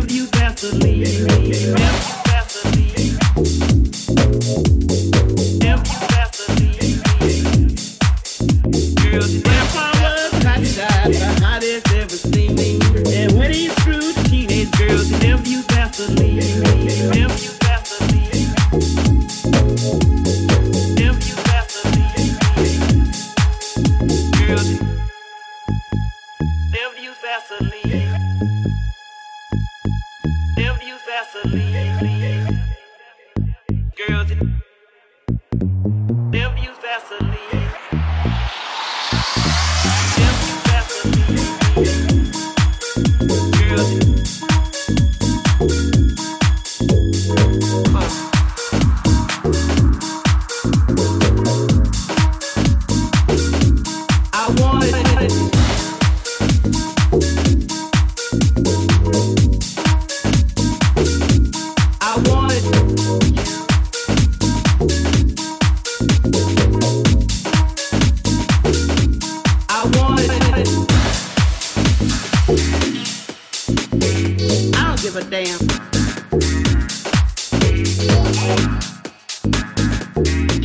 girls, he never use Vaseline. Never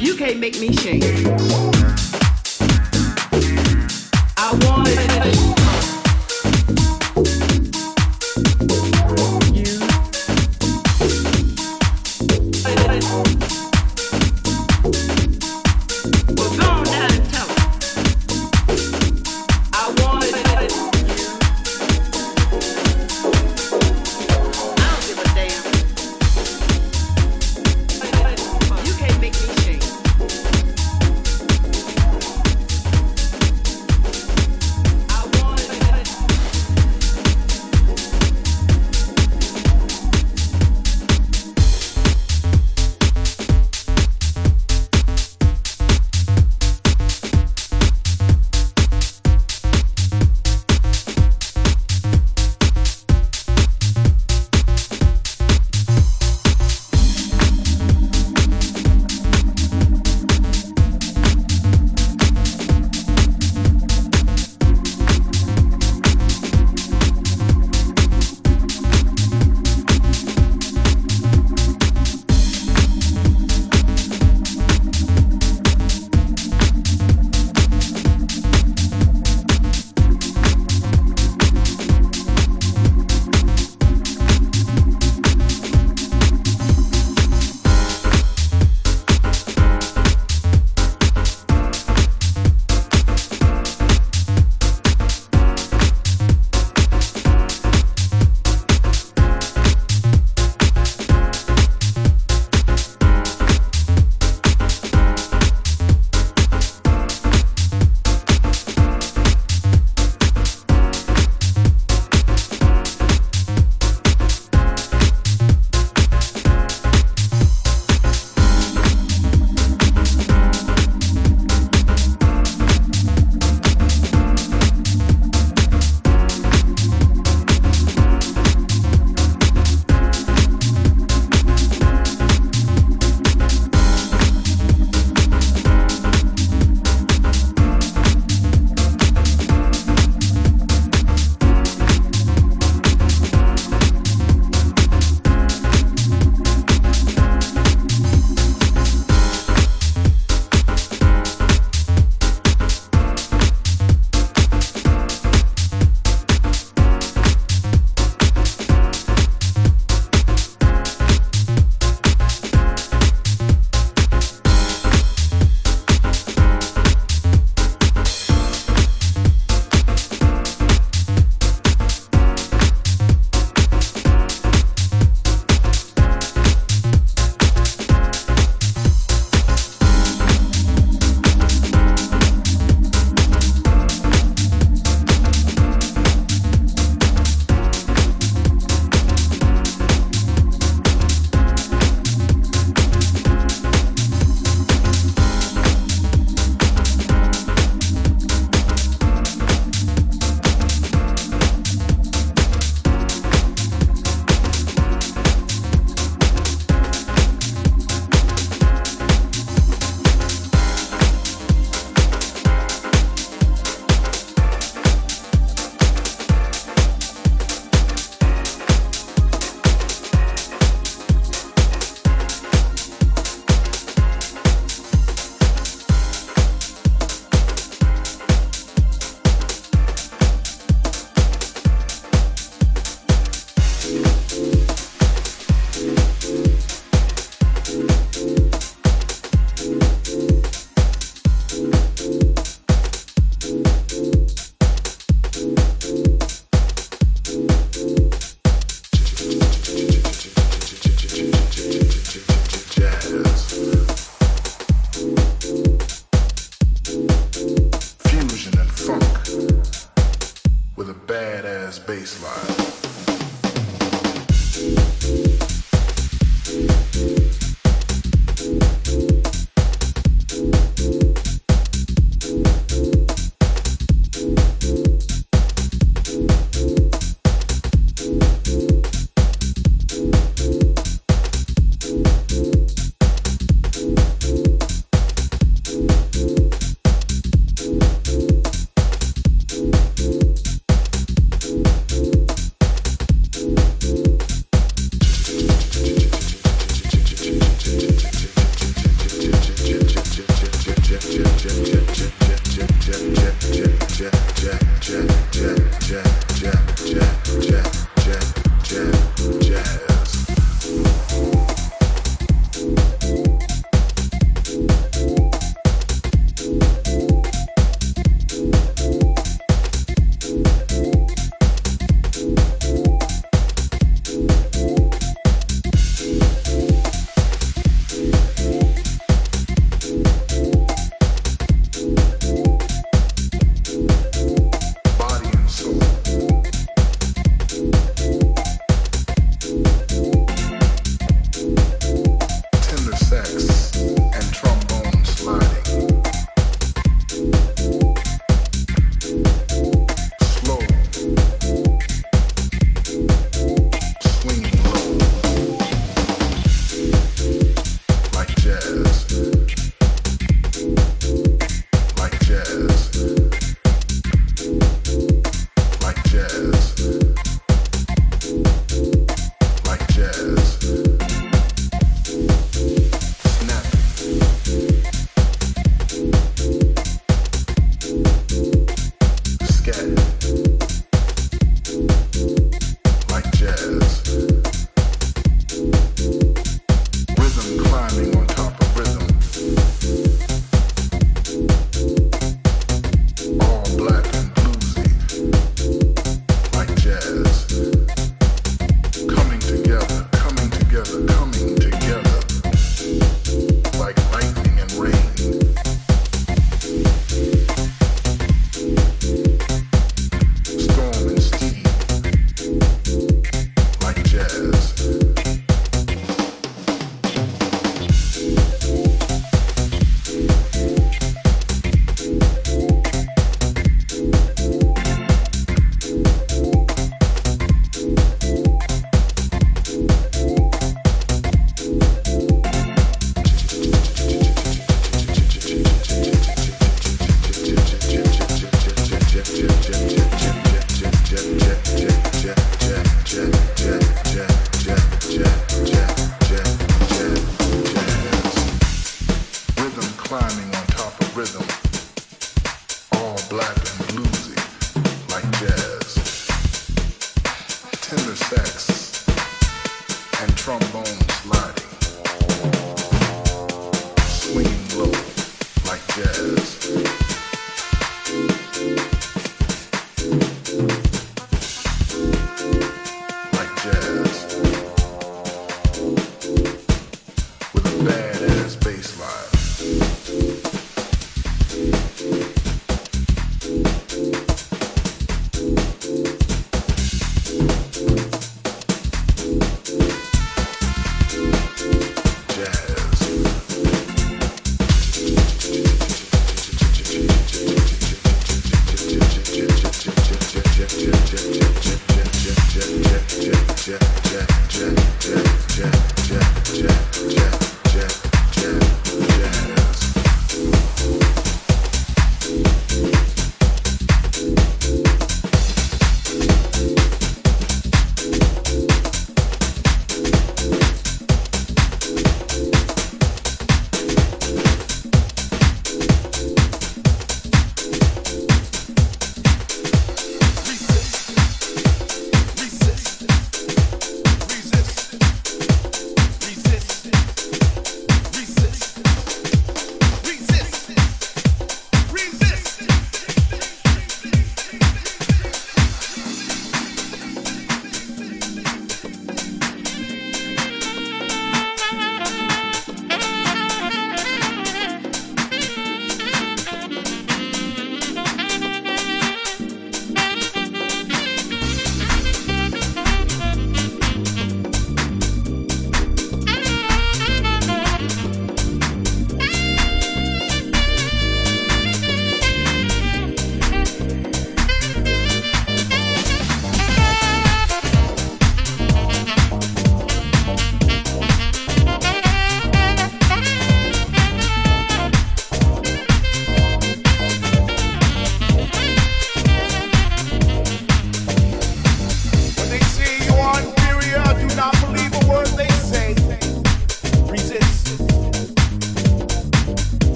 You can't make me shake.